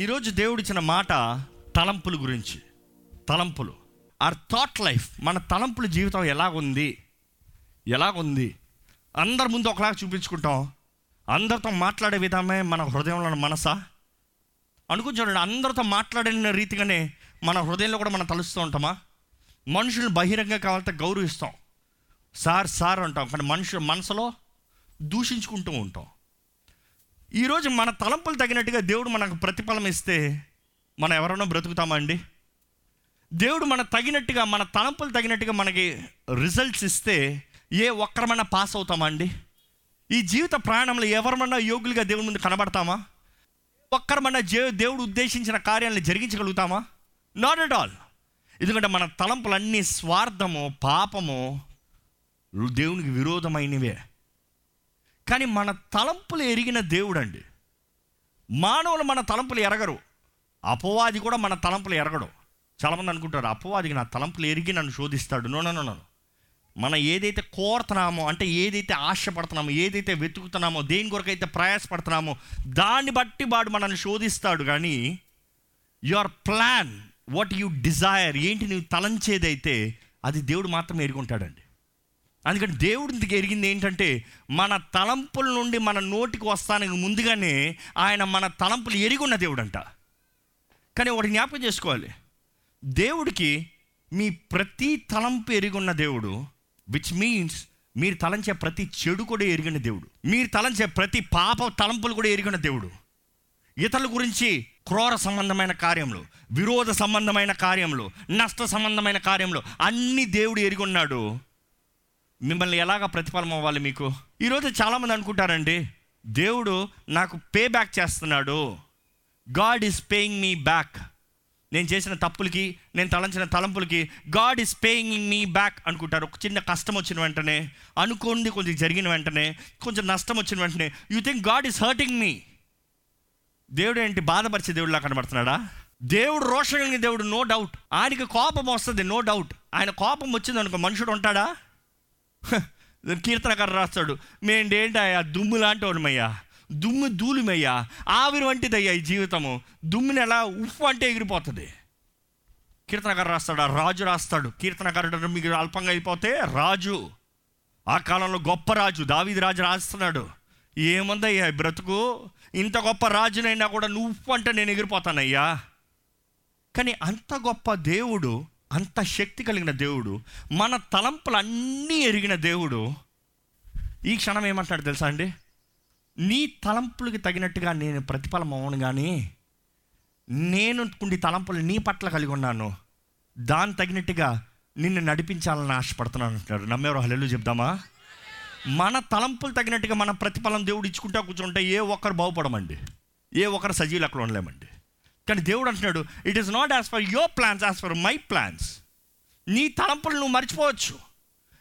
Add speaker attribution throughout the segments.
Speaker 1: ఈరోజు దేవుడు ఇచ్చిన మాట తలంపుల గురించి. తలంపులు. ఆర్ థాట్ లైఫ్ మన తలంపుల జీవితం ఎలాగుంది? ఎలాగుంది? అందరి ముందు ఒకలాగా చూపించుకుంటాం. అందరితో మాట్లాడే విధమే మన హృదయంలో ఉన్న మనసా? అనుకుని చూడండి అందరితో మాట్లాడిన రీతిగానే మన హృదయంలో కూడా మనం తలుస్తూ ఉంటామా? మనుషులు బహిరంగ కావాలంటే గౌరవిస్తాం. సార్ సార్ అంటాం. కానీ మనుషుల మనసులో దూషించుకుంటూ ఉంటాం. ఈరోజు మన తలంపులు తగినట్టుగా దేవుడు మనకు ప్రతిఫలం ఇస్తే మనం ఎవరైనా బ్రతుకుతామా అండి? దేవుడు మన తగినట్టుగా మన తలంపులు తగినట్టుగా మనకి రిజల్ట్స్ ఇస్తే ఏ ఒక్కరమన్నా పాస్ అవుతామా అండి? ఈ జీవిత ప్రయాణంలో ఎవరమన్నా యోగులుగా దేవుడి ముందు కనబడతామా? ఒక్కరమన్నా జే దేవుడు ఉద్దేశించిన కార్యాలను జరిగించగలుగుతామా? నాట్ అట్ ఆల్ ఎందుకంటే మన తలంపులన్నీ స్వార్థము పాపము దేవునికి విరోధమైనవే. కానీ మన తలంపులు ఎరిగిన దేవుడు అండి మానవులు మన తలంపులు ఎరగరు. అపవాది కూడా మన తలంపులు ఎరగడు. చాలామంది అనుకుంటారు అపవాదికి నా తలంపులు ఎరిగి నన్ను శోధిస్తాడు. నో మనం ఏదైతే కోరుతున్నామో అంటే ఏదైతే ఆశపడుతున్నామో ఏదైతే వెతుకుతున్నామో దేని కొరకైతే ప్రయాసపడుతున్నామో దాన్ని బట్టి వాడు మనల్ని శోధిస్తాడు. కానీ your plan what you desire ఏంటి నువ్వు తలంచేదైతే అది దేవుడు మాత్రమే ఎరుగుంటాడండి అందుకని దేవుడికి ఎరిగింది ఏంటంటే మన తలంపుల నుండి మన నోటికి వస్తానికి ముందుగానే ఆయన మన తలంపులు ఎరిగున్న దేవుడు అంట కానీ ఒకటి జ్ఞాపకం చేసుకోవాలి. దేవుడికి మీ ప్రతి తలంపు ఎరిగున్న దేవుడు విచ్ మీన్స్ మీరు తలంచే ప్రతి చెడు కూడా ఎరిగిన దేవుడు. మీరు తలంచే ప్రతి పాప తలంపులు కూడా ఎరిగిన దేవుడు. ఇతరుల గురించి క్రూర సంబంధమైన కార్యంలో విరోధ సంబంధమైన కార్యంలో నష్ట సంబంధమైన కార్యంలో అన్ని దేవుడు ఎరిగొన్నాడు మిమ్మల్ని ఎలాగ ప్రతిఫలం అవ్వాలి మీకు? ఈరోజు చాలామంది అనుకుంటారండి దేవుడు నాకు పే బ్యాక్ చేస్తున్నాడు. God is paying me back నేను చేసిన తప్పులకి నేను తలంచిన తలంపులకి God is paying me back అనుకుంటారు. ఒక చిన్న కష్టం వచ్చిన వెంటనే అనుకోండి కొంచెం జరిగిన వెంటనే కొంచెం నష్టం వచ్చిన వెంటనే you think God is hurting me దేవుడు ఏంటి? బాధపరిచే దేవుడిలా కనబడుతున్నాడా? దేవుడు రోషం కలిగిన దేవుడు నో డౌట్ ఆయనకి కోపం వస్తుంది నో డౌట్ ఆయన కోపం వచ్చింది అనుకో మనుషుడు ఉంటాడా? కీర్తనకారు రాస్తాడు మేంటేంటయ్యా దుమ్ము లాంటి వాడమయ్యా దుమ్ము దూలుమయ్యా ఆవిరి వంటిదయ్యా ఈ జీవితము. దుమ్ముని ఎలా ఉప్పు అంటే ఎగిరిపోతుంది. కీర్తనకారు రాస్తాడు ఆ రాజు రాస్తాడు. కీర్తనకారుడు మీకు అల్పంగా అయిపోతే రాజు. ఆ కాలంలో గొప్ప రాజు దావీది రాజు రాస్తున్నాడు. ఏముందయ్యా బ్రతుకు? ఇంత గొప్ప రాజునైనా కూడా నువ్వు ఉప్పు అంటే నేను ఎగిరిపోతానయ్యా. కానీ అంత గొప్ప దేవుడు అంత శక్తి కలిగిన దేవుడు మన తలంపులన్నీ ఎరిగిన దేవుడు ఈ క్షణం ఏమంటాడు తెలుసా అండి? నీ తలంపులకి తగినట్టుగా నేను ప్రతిఫలం అవ్వను కానీ నేను కొన్ని తలంపులు నీ పట్ల కలిగి ఉన్నాను. దాని తగినట్టుగా నిన్ను నడిపించాలని ఆశపడుతున్నాను అంటున్నాడు. నమ్మేవారు హలెలు చెప్దామా? మన తలంపులు తగినట్టుగా మన ప్రతిఫలం దేవుడు ఇచ్చుకుంటా కూర్చుంటే ఏ ఒక్కరు బాగుపడమండి. ఏ ఒక్కరు సజీవులు అక్కడ ఉండలేమండి. కానీ దేవుడు అంటున్నాడు it is not as for your plans as for my plans నీ తలంపులు నువ్వు మర్చిపోవచ్చు.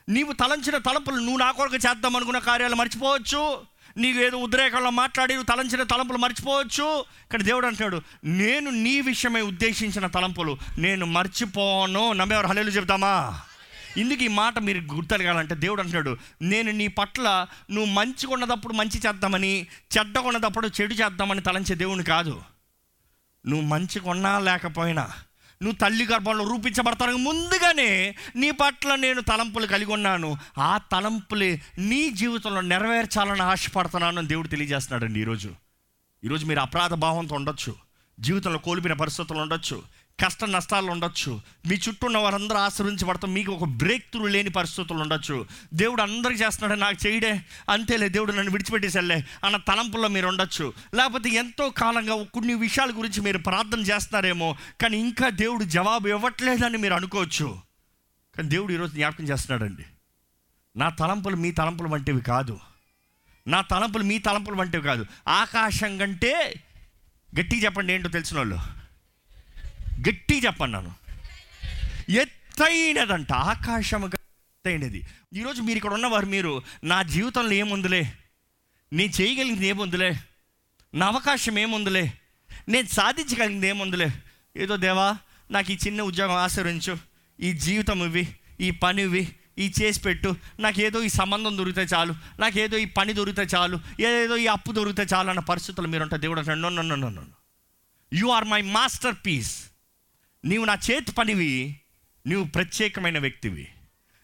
Speaker 1: నీవు తలంచిన తలంపులు నువ్వు నా కొరకు చేద్దాం అనుకున్న కార్యాలు మర్చిపోవచ్చు. నీకు ఏదో ఉద్రేకంలో మాట్లాడి నువ్వు తలంచిన తలంపులు మర్చిపోవచ్చు. కానీ దేవుడు అంటున్నాడు నేను నీ విషయమై ఉద్దేశించిన తలంపులు నేను మర్చిపోను. నమ్మేవారు? హలేలు చెబుతామా? ఇందుకు ఈ మాట మీరు గుర్తెరగాలంటే దేవుడు అంటున్నాడు నేను నీ పట్ల నువ్వు మంచిగా ఉన్నదప్పుడు మంచి చేద్దామని చెడ్డగా ఉన్నదప్పుడు చెడు చేద్దామని తలంచే దేవుని కాదు. నువ్వు మంచి కొన్నా లేకపోయినా నువ్వు తల్లి గర్భంలో రూపించబడతానికి ముందుగానే నీ పట్ల నేను తలంపులు కలిగి ఉన్నాను. ఆ తలంపులే నీ జీవితంలో నెరవేర్చాలని ఆశపడుతున్నాను అని దేవుడు తెలియజేస్తున్నాడండి ఈరోజు. ఈరోజు మీరు అపరాధ భావంతో ఉండొచ్చు. జీవితంలో కోల్పోయిన పరిస్థితులు ఉండొచ్చు. కష్ట నష్టాలు ఉండొచ్చు. మీ చుట్టూ ఉన్న వారందరూ ఆశ్రయించబడతాం మీకు ఒక బ్రేక్ త్రూ లేని పరిస్థితులు ఉండొచ్చు. దేవుడు అందరికి చేస్తున్నాడే. నాకు చేయడే. అంతేలే దేవుడు నన్ను విడిచిపెట్టేసెళ్ళే అన్న తలంపుల్లో మీరు ఉండొచ్చు. లేకపోతే ఎంతో కాలంగా కొన్ని విషయాల గురించి మీరు ప్రార్థన చేస్తున్నారేమో కానీ ఇంకా దేవుడు జవాబు ఇవ్వట్లేదని మీరు అనుకోవచ్చు. కానీ దేవుడు ఈరోజు జ్ఞాపకం చేస్తున్నాడండి. నా తలంపులు మీ తలంపులు వంటివి కాదు. నా తలంపులు మీ తలంపులు వంటివి కాదు. ఆకాశం కంటే గట్టిగా చెప్పండి ఏంటో తెలిసిన వాళ్ళు గట్టిగా చెప్పండి నన్ను. ఎత్తైనదంట ఆకాశం ఎత్తైనది. ఈరోజు మీరు ఇక్కడ ఉన్నవారు మీరు నా జీవితంలో ఏముందిలే? నేను చేయగలిగింది ఏముందిలే? నా అవకాశం ఏముందిలే? నేను సాధించగలిగింది ఏముందిలే? ఏదో దేవా నాకు ఈ చిన్న ఉద్యోగం ఆశ్రయించు ఈ జీవితం ఇవి ఈ పని ఇవి ఈ చేసి పెట్టు. నాకేదో ఈ సంబంధం దొరికితే చాలు. నాకేదో ఈ పని దొరికితే చాలు. ఏదేదో ఈ అప్పు దొరికితే చాలు అన్న పరిస్థితులు మీరు ఉంటారు దేవుడు అంటే నన్ను నన్ను నన్ను you are my masterpiece నీవు నా చేతి పనివి నీవు ప్రత్యేకమైన వ్యక్తివి.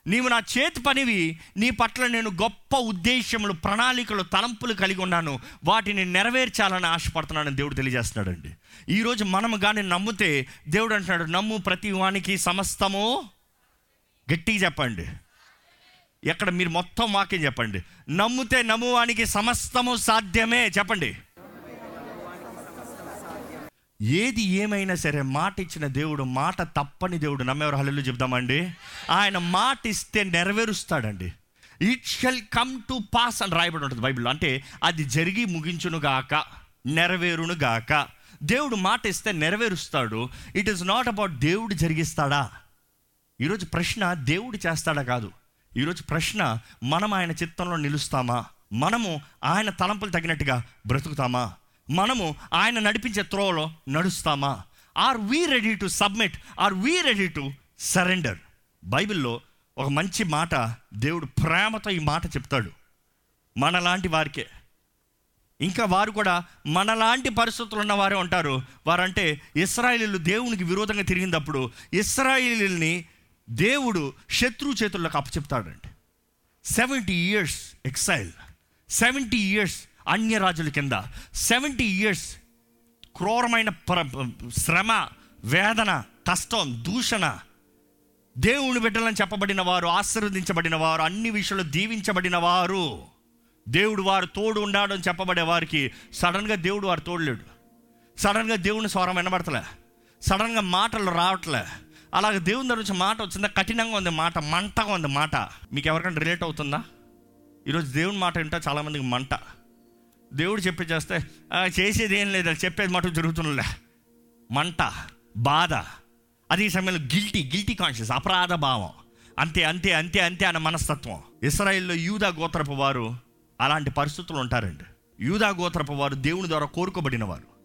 Speaker 1: నీవు నా చేతి పనివి నీ పట్ల నేను గొప్ప ఉద్దేశములు ప్రణాళికలు తలంపులు కలిగి ఉన్నాను. వాటిని నెరవేర్చాలని ఆశపడుతున్నానని దేవుడు తెలియజేస్తున్నాడండి. ఈరోజు మనము కానీ నమ్మితే దేవుడు అంటున్నాడు నమ్ము ప్రతి వానికి సమస్తము గట్టిగా చెప్పండి. ఎక్కడ మీరు మొత్తం వాక్యం చెప్పండి. నమ్మితే నమ్మువానికి సమస్తము సాధ్యమే. చెప్పండి. ఏది ఏమైనా సరే మాట ఇచ్చిన దేవుడు మాట తప్పని దేవుడు నమ్మేవారు. హల్లు చెప్దామండి. ఆయన మాట ఇస్తే నెరవేరుస్తాడండి. It shall come to pass అని రాయబడి ఉంటుంది బైబిల్లో. అంటే అది జరిగి ముగించును గాక నెరవేరును గాక. దేవుడు మాట ఇస్తే నెరవేరుస్తాడు. ఇట్ ఈస్ నాట్ అబౌట్ దేవుడు జరిగిస్తాడా. ఈరోజు ప్రశ్న దేవుడు చేస్తాడా కాదు. ఈరోజు ప్రశ్న మనం ఆయన చిత్తంలో నిలుస్తామా? మనము ఆయన తలంపులు తగినట్టుగా బ్రతుకుతామా? మనము ఆయన నడిపించే త్రోవలో నడుస్తామా? Are we ready to submit are we ready to surrender బైబిల్లో ఒక మంచి మాట దేవుడు ప్రేమతో ఈ మాట చెప్తాడు. మనలాంటి వారికే. ఇంకా వారు కూడా మనలాంటి పరిస్థితులు ఉన్నవారే ఉంటారు. వారంటే ఇస్రాయిలీలు దేవునికి విరోధంగా తిరిగినప్పుడు ఇస్రాయిలీల్ని దేవుడు శత్రు చేతుల్లోకి అప్పచెప్తాడండి seventy years exile seventy years అన్యరాజుల కింద సెవెంటీ ఇయర్స్ క్రూరమైన ప్ర శ్రమ వేదన కష్టం దూషణ దేవుని బిడ్డలని చెప్పబడిన వారు ఆశీర్వదించబడిన వారు అన్ని విషయాలు దీవించబడిన వారు. దేవుడు వారు తోడు ఉన్నాడు అని చెప్పబడే వారికి సడన్గా దేవుడు వారు తోడలేడు. సడన్గా దేవుని స్వరం వినబడతలే. సడన్గా మాటలు రావట్లే. అలాగే దేవుని దగ్గర నుంచి మాట వచ్చిందా? కఠినంగా ఉంది మాట మంటగా ఉంది మాట. మీకు ఎవరికైనా రిలేట్ అవుతుందా? ఈరోజు దేవుని మాట వింటే చాలామందికి మంట. దేవుడు చెప్పి చేస్తే చేసేది ఏం లేదు అది చెప్పేది మటు జరుగుతుందిలే. మంట బాధ. అదే సమయంలో గిల్టీ గిల్టీ కాన్షియస్ అపరాధ భావం. అంతే అంతే అంతే అంతే అన్న మనస్తత్వం. ఇస్రాయిల్లో యూదా గోత్రపు వారు అలాంటి పరిస్థితులు ఉంటారండి. యూదా గోత్రపు వారు దేవుని ద్వారా కోరుకోబడిన వారు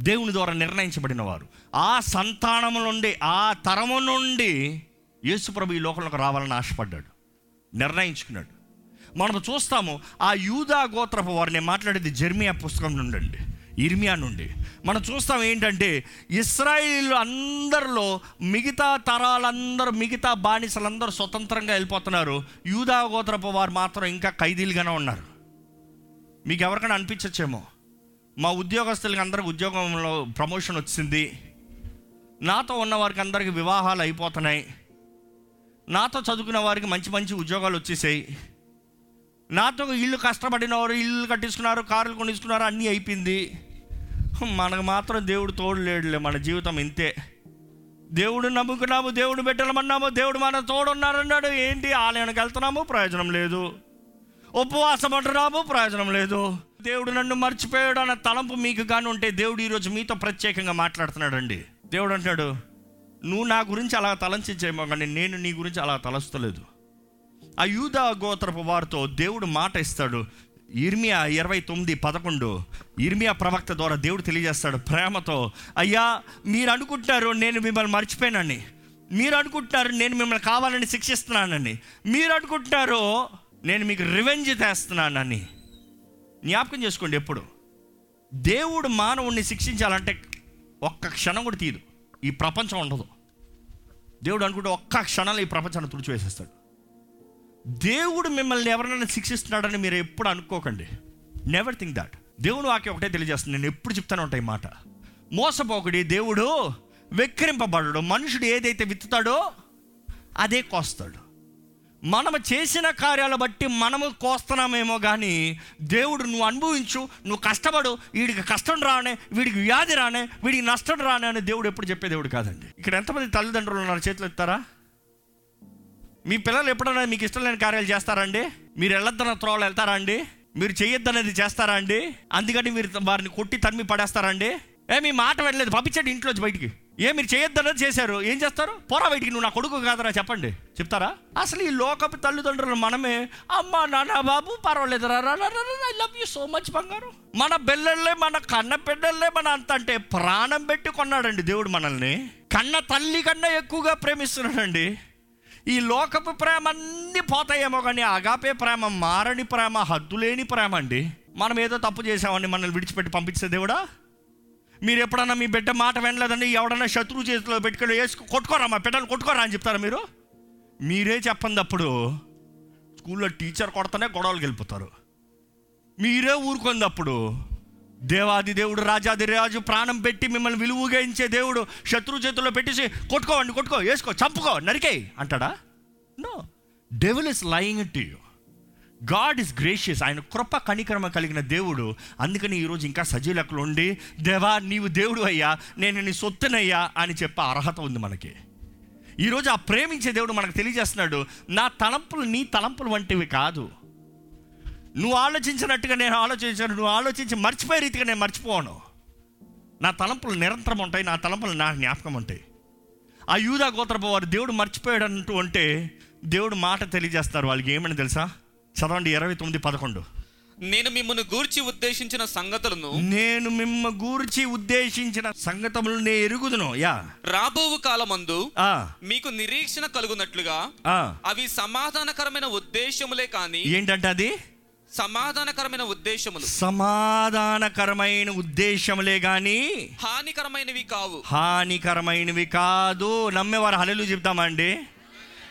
Speaker 1: దేవుని ద్వారా నిర్ణయించబడిన వారు ఆ సంతానము నుండి ఆ తరము నుండి యేసుప్రభు ఈ లోకంలోకి రావాలని ఆశపడ్డాడు. నిర్ణయించుకున్నాడు. మనం చూస్తాము ఆ యూదా గోత్రపు వారిని మాట్లాడేది జర్మియా పుస్తకం నుండి అండి ఇర్మియా నుండి. మనం చూస్తాం ఏంటంటే ఇస్రాయిల్ అందరిలో మిగతా తరాలందరూ మిగతా బానిసలందరూ స్వతంత్రంగా వెళ్ళిపోతున్నారు. యూదా గోత్రపు వారు మాత్రం ఇంకా ఖైదీలుగానే ఉన్నారు. మీకు ఎవరికైనా అనిపించచ్చేమో? మా ఉద్యోగస్తులకి అందరికి ఉద్యోగంలో ప్రమోషన్ వచ్చింది. నాతో ఉన్న వారికి అందరికి వివాహాలు అయిపోతున్నాయి. నాతో చదువుకున్న వారికి మంచి మంచి ఉద్యోగాలు వచ్చేసాయి. నాతో ఇల్లు కష్టపడిన వారు ఇల్లు కట్టించుకున్నారు కార్లు కొనిస్తున్నారు అన్నీ అయిపోయింది. మనకు మాత్రం దేవుడు తోడు లేడులే మన జీవితం ఇంతే. దేవుడు నమ్ముకున్నాము దేవుడు పెట్టలమన్నాము దేవుడు మన తోడున్నారన్నాడు. ఏంటి? ఆలయానికి వెళ్తున్నాము ప్రయోజనం లేదు. ఉపవాసం అంటున్నాము ప్రయోజనం లేదు. దేవుడు నన్ను మర్చిపోయాడు అన్న తలంపు మీకు కానీ ఉంటే దేవుడు ఈరోజు మీతో ప్రత్యేకంగా మాట్లాడుతున్నాడండి. దేవుడు అంటున్నాడు నువ్వు నా గురించి అలా తలంచేమో కానీ నేను నీ గురించి అలా తలస్తలేదు. ఆ యూదా గోత్రపు వారితో దేవుడు మాట ఇస్తాడు. ఇర్మియా ఇరవై తొమ్మిది పదకొండు. ఇర్మియా ప్రవక్త ద్వారా దేవుడు తెలియజేస్తాడు ప్రేమతో అయ్యా మీరు అనుకుంటున్నారు నేను మిమ్మల్ని మర్చిపోయానని. మీరు అనుకుంటున్నారు నేను మిమ్మల్ని కావాలని శిక్షిస్తున్నానని. మీరు అనుకుంటున్నారు నేను మీకు రివెంజ్ తెస్తున్నానని జ్ఞాపకం చేసుకోండి ఎప్పుడు. దేవుడు మానవుణ్ణి శిక్షించాలంటే ఒక్క క్షణం కూడా తీయదు. ఈ ప్రపంచం ఉండదు. దేవుడు అనుకుంటే ఒక్క క్షణంలో ఈ ప్రపంచాన్ని తుడిచివేసేస్తాడు. దేవుడు మిమ్మల్ని ఎవరినైనా శిక్షిస్తున్నాడని మీరు ఎప్పుడు అనుకోకండి. నెవర్ థింక్ దాట్ దేవుడు వాక్యం ఒకటే తెలియజేస్తుంది. నేను ఎప్పుడు చెప్తానే ఉంటాయి ఈ మాట. మోసపోకుడి దేవుడు వెక్కిరింపబడడు. మనుషుడు ఏదైతే విత్తుతాడో అదే కోస్తాడు. మనము చేసిన కార్యాలు బట్టి మనము కోస్తున్నామేమో కానీ దేవుడు నువ్వు అనుభవించు నువ్వు కష్టపడు వీడికి కష్టం రానే వీడికి వ్యాధి రానే వీడికి నష్టం రానే అని దేవుడు ఎప్పుడు చెప్పే దేవుడు కాదండి. ఇక్కడ ఎంతమంది తల్లిదండ్రులు ఉన్నారు? చేతులు ఎత్తారా మీ పిల్లలు ఎప్పుడైనా మీకు ఇష్టం లేని కార్యాలు చేస్తారా అండి? మీరు వెళ్ళొద్దన్న త్రోవలు వెళ్తారా అండి? మీరు చేయొద్దనేది చేస్తారా అండి? అందుకని మీరు వారిని కొట్టి తరిమి పడేస్తారా అండి? ఏ మీ మాట వెళ్ళలేదు పంపించండి ఇంట్లోంచి బయటికి. ఏ మీరు చేయొద్దన్నది చేశారు. ఏం చేస్తారు? పోరా బయటికి. నువ్వు నా కొడుకు కాదరా చెప్పండి. చెప్తారా? అసలు ఈ లోకపు తల్లిదండ్రులు మనమే. అమ్మా నాన్న బాబు పర్వాలేదు. I love you so much బంగారు. మన బిల్లల్లే మన కన్న బిడ్డల్లే మన అంత అంటే ప్రాణం పెట్టి కొన్నాడండి దేవుడు మనల్ని. కన్న తల్లి కన్నా ఎక్కువగా ప్రేమిస్తున్నాడండి. ఈ లోకపు ప్రేమ అన్నీ పోతాయేమో కానీ అగాపే ప్రేమ మారని ప్రేమ హద్దులేని ప్రేమ అండి. మనం ఏదో తప్పు చేసామండి మనల్ని విడిచిపెట్టి పంపించే దేవుడా? మీరు ఎప్పుడన్నా మీ బిడ్డ మాట వినలేదండి ఎవడన్నా శత్రువు చేతిలో పెట్టుకొని వేసుకు కొట్టుకోరా మా బిడ్డలు కొట్టుకోరా అని చెప్తారా మీరు? మీరే చెప్పండి అప్పుడు స్కూల్లో టీచర్ కొడతానే గొడవలు గెలిపోతారు మీరే ఊరుకుందప్పుడు దేవాది దేవుడు రాజాది రాజు ప్రాణం పెట్టి మిమ్మల్ని విలువగించే దేవుడు శత్రు చేతుల్లో పెట్టేసి కొట్టుకోవండి కొట్టుకో వేసుకో చంపుకో నరికే అంటాడా? No devil is lying to you God is gracious ఆయన కృప కణిక్రమ కలిగిన దేవుడు. అందుకని ఈరోజు ఇంకా సజీలకులు ఉండి దేవా నీవు దేవుడు అయ్యా నేను నీ సొత్తునయ్యా అని చెప్పే అర్హత ఉంది మనకి. ఈరోజు ఆ ప్రేమించే దేవుడు మనకు తెలియజేస్తున్నాడు నా తలంపులు నీ తలంపులు వంటివి కాదు. నువ్వు ఆలోచించినట్టుగా నేను ఆలోచించాను నువ్వు ఆలోచించి మర్చిపోయే రీతిగా నేను మర్చిపోను. నా తలంపులు నిరంతరం ఉంటాయి నా తలంపులు నా జ్ఞాపకం ఉంటాయి. ఆ యూదా గోత్రపు వారు దేవుడు మర్చిపోయాడు అంటూ అంటే దేవుడు మాట తెలియజేస్తారు వాళ్ళకి ఏమని తెలుసా? చదవండి ఇరవై తొమ్మిది పదకొండు.
Speaker 2: నేను మిమ్మల్ని గూర్చి ఉద్దేశించిన సంగతులను
Speaker 1: నేను మిమ్మ గూర్చి ఉద్దేశించిన సంగతములు నేను ఎరుగుదును. యా.
Speaker 2: రాబోవు కాలమందు
Speaker 1: ఆ,
Speaker 2: మీకు నిరీక్షణ కలుగునట్లుగా
Speaker 1: ఆ.
Speaker 2: అవి సమాధానకరమైన ఉద్దేశములే కాని
Speaker 1: ఏంటంటే అది?
Speaker 2: సమాధానకరమైన ఉద్దేశములు.
Speaker 1: సమాధానకరమైన ఉద్దేశములే కానీ
Speaker 2: హానికరమైనవి కావు.
Speaker 1: హానికరమైనవి కాదు. నమ్మేవారు హలలు చెప్తామండి.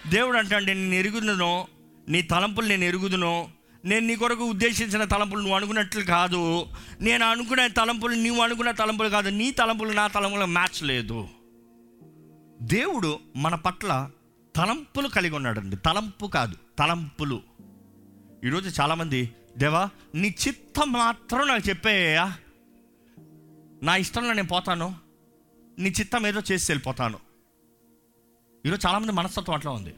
Speaker 1: దేవుడు అంటే నేను ఎరుగుదును నీ తలంపులు నేను ఎరుగుదును నేను నీ కొరకు ఉద్దేశించిన తలంపులు నువ్వు అనుకున్నట్లు కాదు. నేను అనుకునే తలంపులు నువ్వు అనుకున్న తలంపులు కాదు. నీ తలంపులు నా తలంపులు మ్యాచ్ లేదు. దేవుడు మన పట్ల తలంపులు కలిగి ఉన్నాడండి. తలంపు కాదు తలంపులు. ఈరోజు చాలామంది దేవా నీ చిత్తం మాత్రం నాకు చెప్పేయా నా ఇష్టంలో నేను పోతాను. నీ చిత్తం ఏదో చేసి వెళ్ళిపోతాను. ఈరోజు చాలామంది మనస్తత్వం అట్లా ఉంది.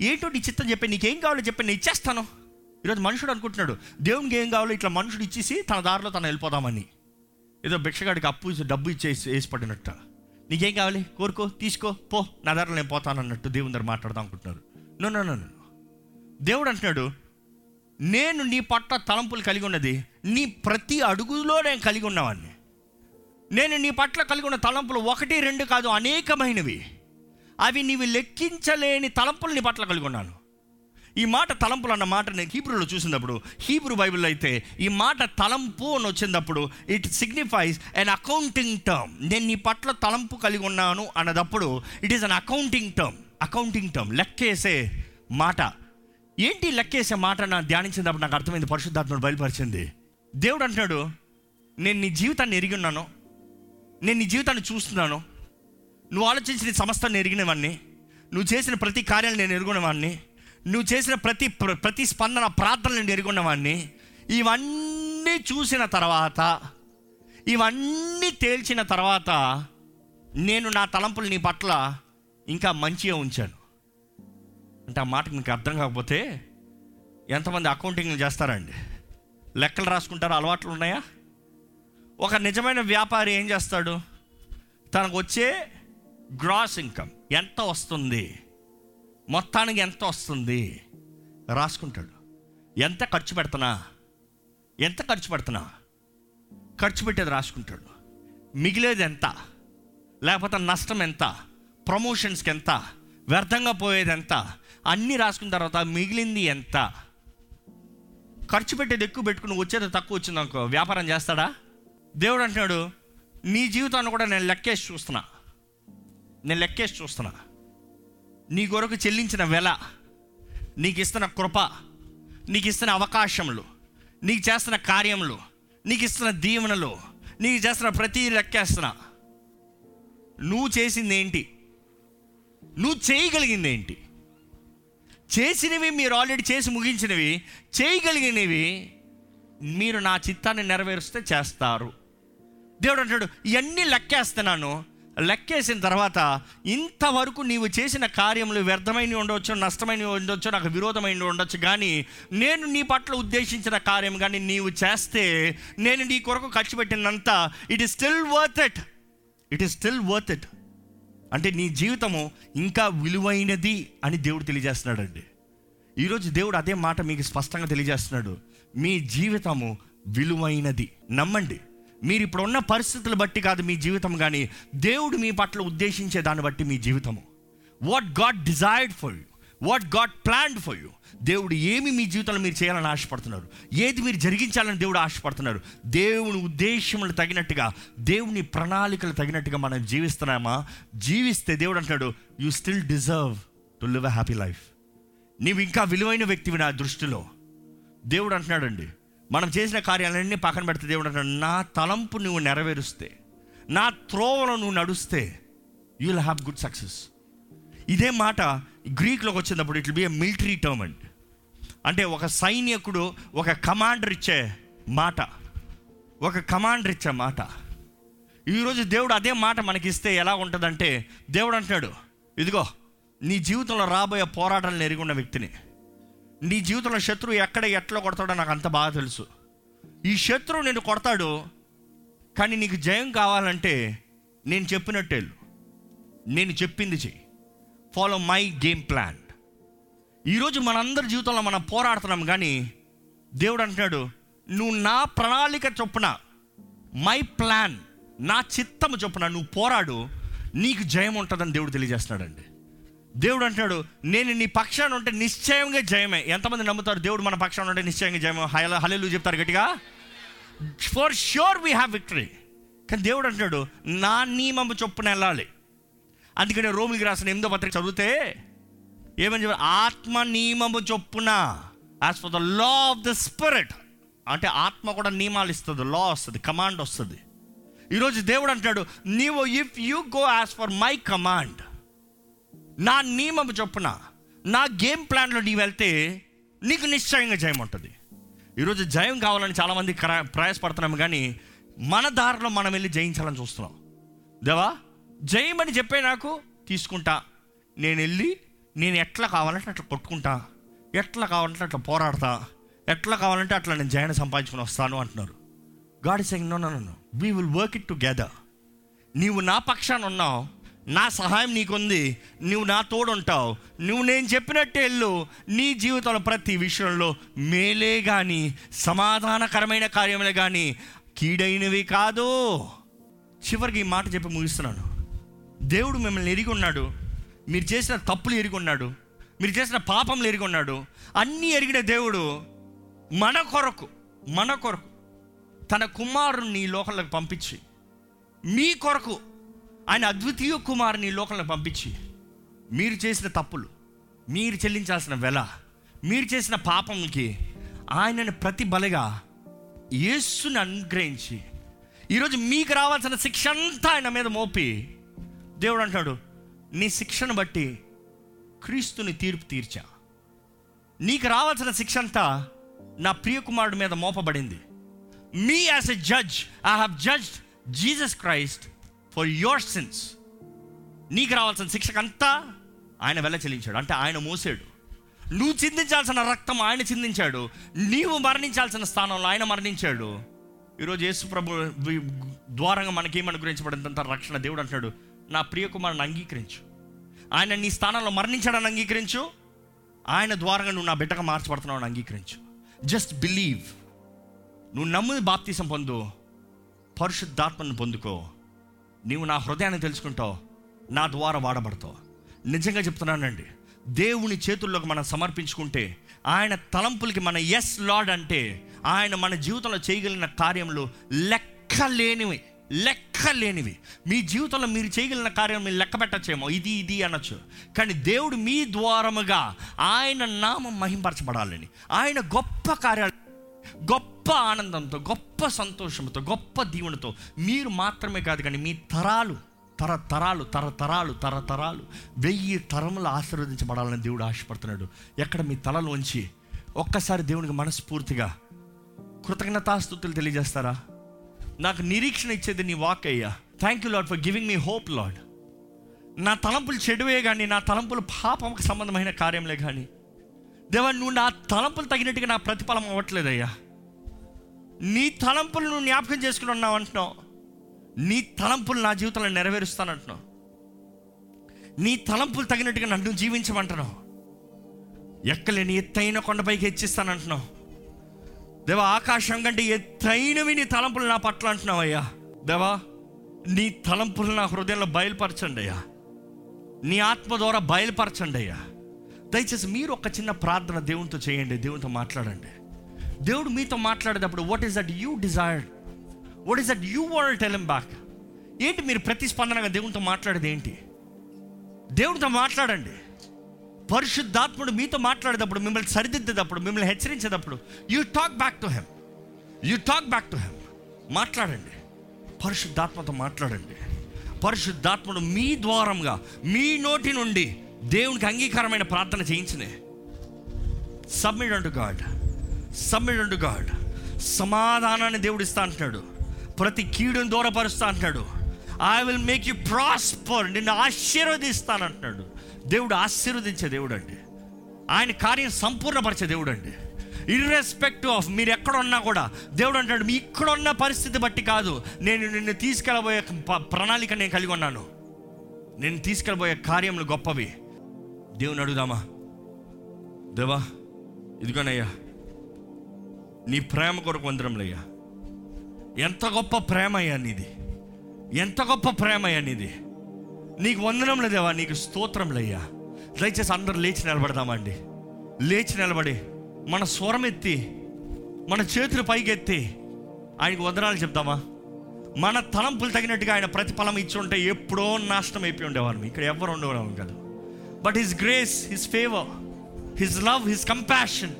Speaker 1: ఏంటో నీ చిత్తం చెప్పి నీకేం కావాలో చెప్పి నేను ఇచ్చేస్తాను. ఈరోజు మనుషుడు అనుకుంటున్నాడు దేవునికి ఏం కావాలో ఇట్లా మనుషుడు ఇచ్చేసి తన దారిలో తను వెళ్ళిపోదామని. ఏదో భిక్షగాడికి అప్పు ఇచ్చి డబ్బు ఇచ్చేసి వేసి పడినట్ట నీకేం కావాలి? కోరుకో తీసుకో పో నా దారిలో నేను పోతాను అన్నట్టు దేవుని దగ్గర మాట్లాడదాం అనుకుంటున్నారు. No no no no. దేవుడు అంటున్నాడు నేను నీ పట్ల తలంపులు కలిగి ఉన్నది నీ ప్రతి అడుగులో నేను కలిగి ఉన్నవాడిని నేను నీ పట్ల కలిగి ఉన్న తలంపులు ఒకటి రెండు కాదు అనేకమైనవి. అవి నీవి లెక్కించలేని తలంపులు నీ పట్ల కలిగి ఉన్నాను. ఈ మాట తలంపులు అన్న మాట నేను హీబ్రూలో చూసినప్పుడు హీబ్రూ బైబిల్ అయితే ఈ మాట తలంపు అని వచ్చినప్పుడు it signifies an accounting term నేను నీ పట్ల తలంపు కలిగి ఉన్నాను అన్నదప్పుడు it is an accounting term accounting term లెక్కేసే మాట. ఏంటి లెక్కేసే మాట నా ధ్యానించినప్పుడు నాకు అర్థమైంది పరిశుద్ధాత్మను బయలుపరిచింది? దేవుడు అంటున్నాడు నేను నీ జీవితాన్ని ఎరిగి ఉన్నాను నేను నీ జీవితాన్ని చూస్తున్నాను నువ్వు ఆలోచించిన సమస్తాన్ని ఎరిగినవాడిని నువ్వు చేసిన ప్రతి కార్యాలు నేను ఎరుగున్నవాడిని నువ్వు చేసిన ప్రతి ప్ర- ప్రతి స్పందన ప్రార్థనలు నేను ఎరుగున్నవాడిని ఇవన్నీ చూసిన తర్వాత ఇవన్నీ తేల్చిన తర్వాత నేను నా తలంపులు నీ పట్ల ఇంకా మంచిగా ఉంచాను. అంటే ఆ మాటకు మీకు అర్థం కాకపోతే ఎంతమంది అకౌంటింగ్లు చేస్తారండి? లెక్కలు రాసుకుంటారు అలవాట్లు ఉన్నాయా? ఒక నిజమైన వ్యాపారి ఏం చేస్తాడు? తనకు వచ్చే గ్రాస్ ఇన్కమ్ ఎంత వస్తుంది? మొత్తానికి ఎంత వస్తుంది? రాసుకుంటాడు. ఎంత ఖర్చు పెడుతున్నా ఎంత ఖర్చు పెడుతున్నా ఖర్చు పెట్టేది రాసుకుంటాడు. మిగిలేది ఎంత? లేకపోతే నష్టం ఎంత? ప్రమోషన్స్కి ఎంత? వ్యర్థంగా పోయేది ఎంత? అన్నీ రాసుకున్న తర్వాత మిగిలింది ఎంత? ఖర్చు పెట్టేది ఎక్కువ పెట్టుకుని వచ్చేది తక్కువ వచ్చింది అనుకో వ్యాపారం చేస్తాడా? దేవుడు అంటున్నాడు నీ జీవితాన్ని కూడా నేను లెక్కేసి చూస్తున్నా. నేను లెక్కేసి చూస్తున్నా. నీ కొరకు చెల్లించిన వెల నీకు ఇస్తున్న కృప నీకు ఇస్తున్న అవకాశములు నీకు చేస్తున్న కార్యములు నీకు ఇస్తున్న దీవెనలు నీకు చేస్తున్న ప్రతి లెక్కేస్తున్నా. నువ్వు చేసింది ఏంటి? నువ్వు చేయగలిగింది ఏంటి? చేసినవి మీరు ఆల్రెడీ చేసి ముగించినవి చేయగలిగినవి మీరు నా చిత్తాన్ని నెరవేరుస్తే చేస్తారు. దేవుడు అంటాడు ఇవన్నీ లెక్కేస్తున్నాను. లెక్కేసిన తర్వాత ఇంతవరకు నీవు చేసిన కార్యములు వ్యర్థమైనవి ఉండవచ్చు నష్టమైనవి ఉండొచ్చు నాకు విరోధమైనవి ఉండొచ్చు కానీ నేను నీ పట్ల ఉద్దేశించిన కార్యం కానీ నీవు చేస్తే నేను నీ కొరకు ఖర్చు పెట్టినంత it is still worth it it is still worth it అంటే నీ జీవితము ఇంకా విలువైనది అని దేవుడు తెలియజేస్తున్నాడండి. ఈరోజు దేవుడు అదే మాట మీకు స్పష్టంగా తెలియజేస్తున్నాడు. మీ జీవితము విలువైనది. నమ్మండి. మీరు ఇప్పుడు ఉన్న పరిస్థితులు బట్టి కాదు మీ జీవితం కానీ దేవుడు మీ పట్ల ఉద్దేశించే దాన్ని బట్టి మీ జీవితము. What God desired for you what God plan for you దేవుడు ఏమి మీ జీవితంలో మీరు చేయాలని ఆశపడుతున్నారు? ఏది మీరు జరిగించాలని దేవుడు ఆశపడుతున్నారు? దేవుని ఉద్దేశములు తగినట్టుగా దేవుని ప్రణాళికలు తగినట్టుగా మనం జీవిస్తున్నామా? జీవిస్తే దేవుడు అంటున్నాడు you still deserve to live a happy life నీవు ఇంకా విలువైన వ్యక్తివి నా దృష్టిలో. దేవుడు అంటున్నాడండి మనం చేసిన కార్యాలన్నీ పక్కన పెడితే దేవుడు అంటున్నాడు నా తలంపు నువ్వు నెరవేరుస్తే నా త్రోవలో నువ్వు నడుస్తే you will have good success ఇదే మాట గ్రీక్లోకి వచ్చినప్పుడు it be a military term అండి. అంటే ఒక సైనికుడు ఒక కమాండర్ ఇచ్చే మాట. ఒక కమాండర్ ఇచ్చే మాట. ఈరోజు దేవుడు అదే మాట మనకిస్తే ఎలా ఉంటుందంటే దేవుడు అంటున్నాడు ఇదిగో నీ జీవితంలో రాబోయే పోరాటాలను ఎరుగున్న వ్యక్తిని. నీ జీవితంలో శత్రువు ఎక్కడ ఎట్లా కొడతాడో నాకు అంత బాగా తెలుసు. ఈ శత్రువు నేను కొడతాడు కానీ నీకు జయం కావాలంటే నేను చెప్పినట్టేళ్ళు నేను చెప్పింది చెయ్యి. ఫాలో మై గేమ్ ప్లాన్ ఈరోజు మనందరి జీవితంలో మనం పోరాడుతున్నాం కానీ దేవుడు అంటున్నాడు నువ్వు నా ప్రణాళిక చొప్పున మై ప్లాన్ నా చిత్తము చొప్పున నువ్వు పోరాడు నీకు జయం ఉంటుందని దేవుడు తెలియజేస్తున్నాడండి. దేవుడు అంటున్నాడు నేను నీ పక్షాన ఉంటే నిశ్చయంగా జయమే. ఎంతమంది నమ్ముతారు దేవుడు మన పక్షాన ఉంటే నిశ్చయంగా జయమే. హల హలేలు చెప్తారు గట్టిగా. For sure we have victory కానీ దేవుడు అంటున్నాడు నా నియమము చొప్పున వెళ్ళాలి. అందుకనే రోమిలికి రాసిన ఎనిమిదో పత్రిక చదివితే ఏమని చెప్పారు? ఆత్మ నియమము చొప్పున as for the law of the spirit అంటే ఆత్మ కూడా నియమాలు ఇస్తుంది లా వస్తుంది కమాండ్ వస్తుంది. ఈరోజు దేవుడు అంటాడు నీవు if you go as for my command నా నియమము చొప్పున నా గేమ్ ప్లాన్లో నీవు వెళ్తే నీకు నిశ్చయంగా జయం ఉంటుంది. ఈరోజు జయం కావాలని చాలామంది క్ర- ప్రయాసపడుతున్నాము కానీ మన దారిలో మనం వెళ్ళి జయించాలని చూస్తున్నాం. దేవా? జయమని చెప్పే నాకు తీసుకుంటా. నేను వెళ్ళి నేను ఎట్లా కావాలంటే అట్లా కొట్టుకుంటా. ఎట్లా కావాలంటే అట్లా పోరాడతా. ఎట్లా కావాలంటే అట్లా నేను జయాన్ని సంపాదించుకుని వస్తాను అంటున్నారు. God saying no no no we will work it together నీవు నా పక్షాన ఉన్నావు. నా సహాయం నీకుంది. నువ్వు నా తోడుంటావు. నువ్వు నేను చెప్పినట్టే వెళ్ళు. నీ జీవితంలో ప్రతి విషయంలో మేలే కానీ సమాధానకరమైన కార్యములే కానీ కీడైనవి కాదు. చివరికి ఈ మాట చెప్పి ముగిస్తున్నాను. దేవుడు మిమ్మల్ని ఎరిగి ఉన్నాడు. మీరు చేసిన తప్పులు ఎరిగి ఉన్నాడు. మీరు చేసిన పాపములు ఎరిగి ఉన్నాడు. అన్నీ ఎరిగిన దేవుడు మన కొరకు మన కొరకు తన కుమారుణ్ణి ఈ లోకంలోకి పంపించి మీ కొరకు ఆయన అద్వితీయ కుమారుని ఈ లోకంలోకి పంపించి మీరు చేసిన తప్పులు మీరు చెల్లించాల్సిన వెల మీరు చేసిన పాపంకి ఆయనని ప్రతి బలగా యేసుని అనుగ్రహించి ఈరోజు మీకు రావాల్సిన శిక్ష అంతా ఆయన మీద మోపి దేవుడు అంటాడు నీ శిక్షను బట్టి క్రీస్తుని తీర్పు తీర్చా. నీకు రావాల్సిన శిక్ష అంతా నా ప్రియకుమారుడి మీద మోపబడింది. Me as a judge I have judged Jesus Christ for your sins. నీకు రావాల్సిన శిక్షకంతా ఆయన వెళ్ళ చెల్లించాడు అంటే ఆయన మోసాడు. నువ్వు చిందించాల్సిన రక్తం ఆయన చిందించాడు. నీవు మరణించాల్సిన స్థానంలో ఆయన మరణించాడు. ఈరోజు యేసు ప్రభు ద్వారంగా మనకి గురించబడినంత రక్షణ దేవుడు అంటున్నాడు. నా ప్రియ కుమారుని అంగీకరించు. ఆయన నీ స్థానంలో మరణించాడని అంగీకరించు. ఆయన ద్వారంగా నువ్వు నా బిడ్డగా మార్చబడుతున్నావు అని అంగీకరించు. జస్ట్ బిలీవ్ నువ్వు నమ్ముని బాప్తీసం పొందు. పరిశుద్ధాత్మను పొందుకో. నీవు నా హృదయాన్ని తెలుసుకుంటావు. నా ద్వారా వాడబడతావు. నిజంగా చెప్తున్నానండి. దేవుని చేతుల్లోకి మనం సమర్పించుకుంటే ఆయన తలంపులకి మన ఎస్ లార్డ్ అంటే ఆయన మన జీవితంలో చేయగలిగిన కార్యములు లెక్కలేనివి. లెక్క లెక్కలేనివి. మీ జీవితంలో మీరు చేయగలిగిన కార్యం మీరు లెక్క పెట్టచ్చేమో. ఇది ఇది అనొచ్చు. కానీ దేవుడు మీ ద్వారముగా ఆయన నామం మహింపరచబడాలని ఆయన గొప్ప కార్యాలు గొప్ప ఆనందంతో గొప్ప సంతోషంతో గొప్ప దీవెనతో మీరు మాత్రమే కాదు కానీ మీ తరాలు తరతరాలు తరతరాలు తరతరాలు వెయ్యి తరములు ఆశీర్వదించబడాలని దేవుడు ఆశపడుతున్నాడు. ఎక్కడ మీ తలలోంచి ఒక్కసారి దేవునికి మనస్ఫూర్తిగా కృతజ్ఞతాస్థుతులు తెలియజేస్తారా? నాకు నిరీక్షణ ఇచ్చేది నీ వాక్ అయ్యా. Thank you Lord for giving me hope Lord నా తలంపులు చెడువే కానీ నా తలంపులు పాపంకు సంబంధమైన కార్యంలే కానీ దేవా నువ్వు నా తలంపులు తగినట్టుగా నా ప్రతిఫలం అవ్వట్లేదయ్యా. నీ తలంపులు నువ్వు జ్ఞాపకం చేసుకుని ఉన్నావు అంటున్నావు. నీ తలంపులు నా జీవితంలో నెరవేరుస్తానంటున్నావు. నీ తలంపులు తగినట్టుగా నన్ను జీవించమంటున్నావు. ఎక్కలేని ఎత్తైన కొండపైకి హెచ్చిస్తానంటున్నావు. దేవా ఆకాశం కంటే ఎత్తైనవి నీ తలంపులు నా పట్ల అంటున్నావయ్యా. దేవా నీ తలంపులు నా హృదయంలో బయలుపరచండి అయ్యా. నీ ఆత్మ ద్వారా బయలుపరచండి అయ్యా. దయచేసి మీరు ఒక చిన్న ప్రార్థన దేవునితో చేయండి దేవునితో మాట్లాడండి. దేవుడు మీతో మాట్లాడేటప్పుడు what is that you desired what is that you want tell back ఏంటి మీరు ప్రతిస్పందనగా దేవునితో మాట్లాడేది ఏంటి? దేవుడితో మాట్లాడండి. పరిశుద్ధాత్ముడు మీతో మాట్లాడేటప్పుడు మిమ్మల్ని సరిదిద్దేటప్పుడు మిమ్మల్ని హెచ్చరించేటప్పుడు you talk back to him you talk back to him మాట్లాడండి. పరిశుద్ధాత్మతో మాట్లాడండి. పరిశుద్ధాత్ముడు మీ ద్వారంగా మీ నోటి నుండి దేవునికి అంగీకారమైన ప్రార్థన చేయించిన. Submit unto God submit unto God సమాధానాన్ని దేవుడు ఇస్తా అంటున్నాడు. ప్రతి కీడుని దూరపరుస్తా అంటున్నాడు. I will make you prosper నిన్ను ఆశీర్వదిస్తాను అంటున్నాడు దేవుడు ఆశీర్వదించే దేవుడు అండి ఆయన కార్యం సంపూర్ణపరిచే దేవుడు అండి ఇర్రెస్పెక్టివ్ ఆఫ్ మీరు ఎక్కడున్నా కూడా దేవుడు అంటాడు మీ ఇక్కడున్న పరిస్థితి బట్టి కాదు. నేను నిన్ను తీసుకెళ్ళబోయే ప- ప్రణాళిక నేను కలిగి ఉన్నాను. నేను తీసుకెళ్ళబోయే కార్యములు గొప్పవి. దేవుని అడుగుదామా? దేవా ఇదిగోనయ్యా. నీ ప్రేమ కొరకు వందరంలయ్యా ఎంత గొప్ప ప్రేమ అయ్యా నీది. ఎంత గొప్ప ప్రేమ అయ్యా నీది. నీకు వందనంలో దేవా నీకు స్తోత్రంలయ్యా దయచేసి అందరూ లేచి నిలబడదామండి. లేచి నిలబడి మన స్వరం ఎత్తి మన చేతులు పైకి ఎత్తి ఆయనకు వందనాలు చెప్తామా మన తలంపులు తగినట్టుగా ఆయన ప్రతిఫలం ఇచ్చి ఉంటే ఎప్పుడో నాశనం అయిపోయి ఉండేవారు ఇక్కడ ఎవరు ఉండేవారు కదా. But his grace his favour his love his compassion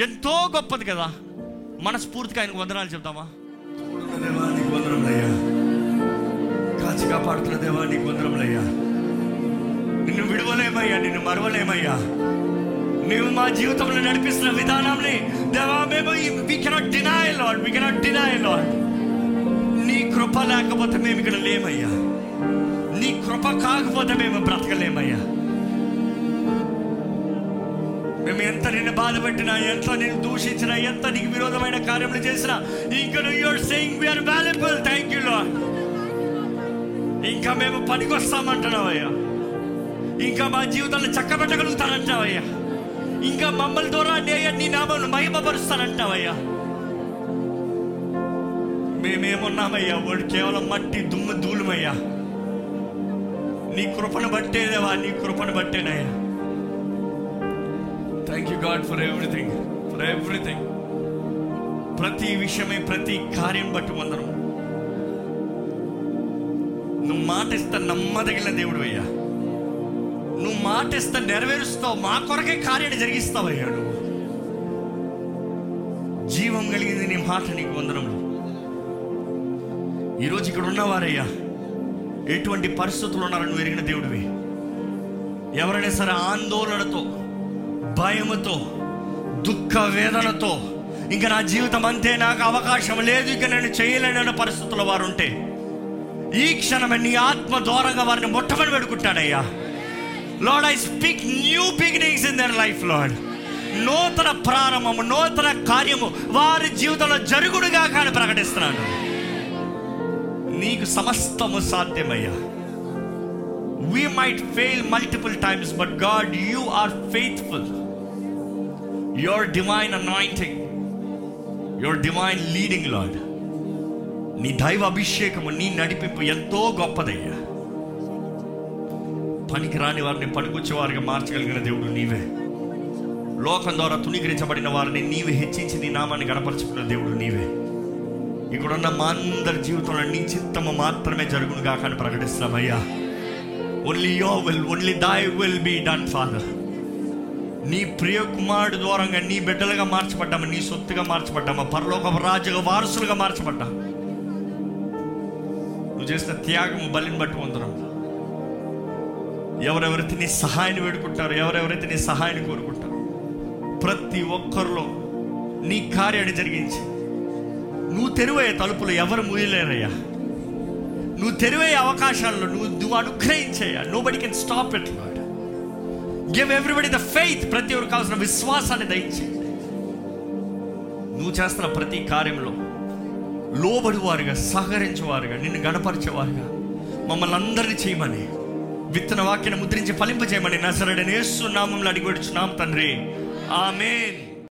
Speaker 1: ఎంతో గొప్పది కదా. మనస్ఫూర్తిగా ఆయనకు వందనాలు చెప్తామా దేవా నీకు కాచి కాపాడుతున్న దేవా నీకు వందనములయ్యా నిన్ను విడవలేమయ్యా నిన్ను మరవలేమయ్యా. మేము మా జీవితంలో నడిపిస్తున్న విధానాన్ని దేవా మేము we cannot deny Lord we cannot deny Lord నీ కృప లేకపోతే మేము ఇక్కడ లేమయ్యా. నీ కృప కాకపోతే మేము బ్రతకలేమయ్యా. మేము ఎంత నిన్ను బాధపెట్టినా ఎంత నిన్ను దూషించినా ఎంత నీకు విరోధమైన కార్యములు చేసినా ఇంకా you are saying we are valuable thank you Lord ఇంకా మేము పనికి వస్తామంటున్నావయ్యా ఇంకా మా జీవితాన్ని చక్కబెట్టగలుగుతానంటావయ్యా. ఇంకా మమ్మల్ని ద్వారా అయ్యా నీ నామను మహిమపరుస్తానంటావయ్యా. మేమేమున్నామయ్యా? వాడు కేవలం మట్టి దుమ్ము ధూళమయ్యా. నీ కృపను బట్టేదేవా నీ కృపను బట్టేనయ్యా thank you God for everything for everything ప్రతి విషయమే ప్రతి కార్యం బట్టి వందరం నువ్వు మాట ఇస్తా నమ్మదగిన దేవుడు అయ్యా. నువ్వు మాట ఇస్తా నెరవేరుస్తావు. మా కొరకే కార్యాన్ని జరిగిస్తావయ్యా నువ్వు. జీవం కలిగింది నీ మాట నీకు వందనములు. ఈరోజు ఇక్కడ ఉన్నవారయ్యా ఎటువంటి పరిస్థితులు ఉన్నారని నువ్వు ఎరిగిన దేవుడివి? ఎవరైనా సరే ఆందోళనతో భయముతో దుఃఖ వేదనతో ఇంకా నా జీవితం అంతే నాకు అవకాశం లేదు ఇక నేను చేయలేనన్న పరిస్థితుల వారు ఉంటే ఈ క్షణమే నీ ఆత్మ దూరంగా వారిని ముట్టమని పెడుకుంటాడయ్యా Lord I speak new beginnings in their life Lord నూతన ప్రారంభము నూతన కార్యము వారి జీవితంలో జరుగుడుగా కానీ ప్రకటిస్తున్నాను. నీకు సమస్తము సాధ్యమయ్యా. We might fail multiple times but God you are faithful your divine anointing your divine leading Lord నీ దైవ అభిషేకము నీ నడిపింపు ఎంతో గొప్పదయ్యా. పనికి రాని వారిని పనికొచ్చేవారిగా మార్చగలిగిన దేవుడు నీవే. లోకం ద్వారా తుణీకరించబడిన వారిని నీవే హెచ్చించి నీ నామాన్ని గణపరచుకున్న దేవుడు నీవే. ఇక్కడున్న మా అందరి జీవితంలో నీ చిత్తము మాత్రమే జరుగును కాక అని ప్రకటిస్తున్నామయ్యా. Only your will only thy will be done father నీ ప్రియ కుమారుడు ద్వారంగా నీ బిడ్డలుగా మార్చబడ్డామా నీ సొత్తుగా మార్చబడ్డామా పరలోక రాజుగా వారసులుగా మార్చబడ్డాము. నువ్వు చేసిన త్యాగం బలిని బట్టి పొందడం ఎవరెవరైతే నీ సహాయాన్ని వేడుకుంటారో ఎవరెవరైతే నీ సహాయాన్ని కోరుకుంటారో ప్రతి ఒక్కరిలో నీ కార్యాన్ని జరిగించి. నువ్వు తెరువయ్యే తలుపులు ఎవరు మూయలేరయ్యా. నువ్వు తెరివయ్యే అవకాశాల్లో నువ్వు నువ్వు అనుగ్రహించయ్యా. Nobody can stop it Lord give everybody the faith ప్రతి ఒక్కరు కావాల్సిన విశ్వాసాన్ని దయచేయండి నువ్వు చేస్తున్న ప్రతి కార్యంలో లోబడివారుగా సహకరించేవారుగా నిన్ను గణపరిచేవారుగా. మమ్మల్ని అందరినీ చేయమని విత్తన వాక్యను ముద్రించి ఫలింపజేయమని నసరడనేస్తున్నామంలో అడిగి నామ తండ్రి. ఆమెన్.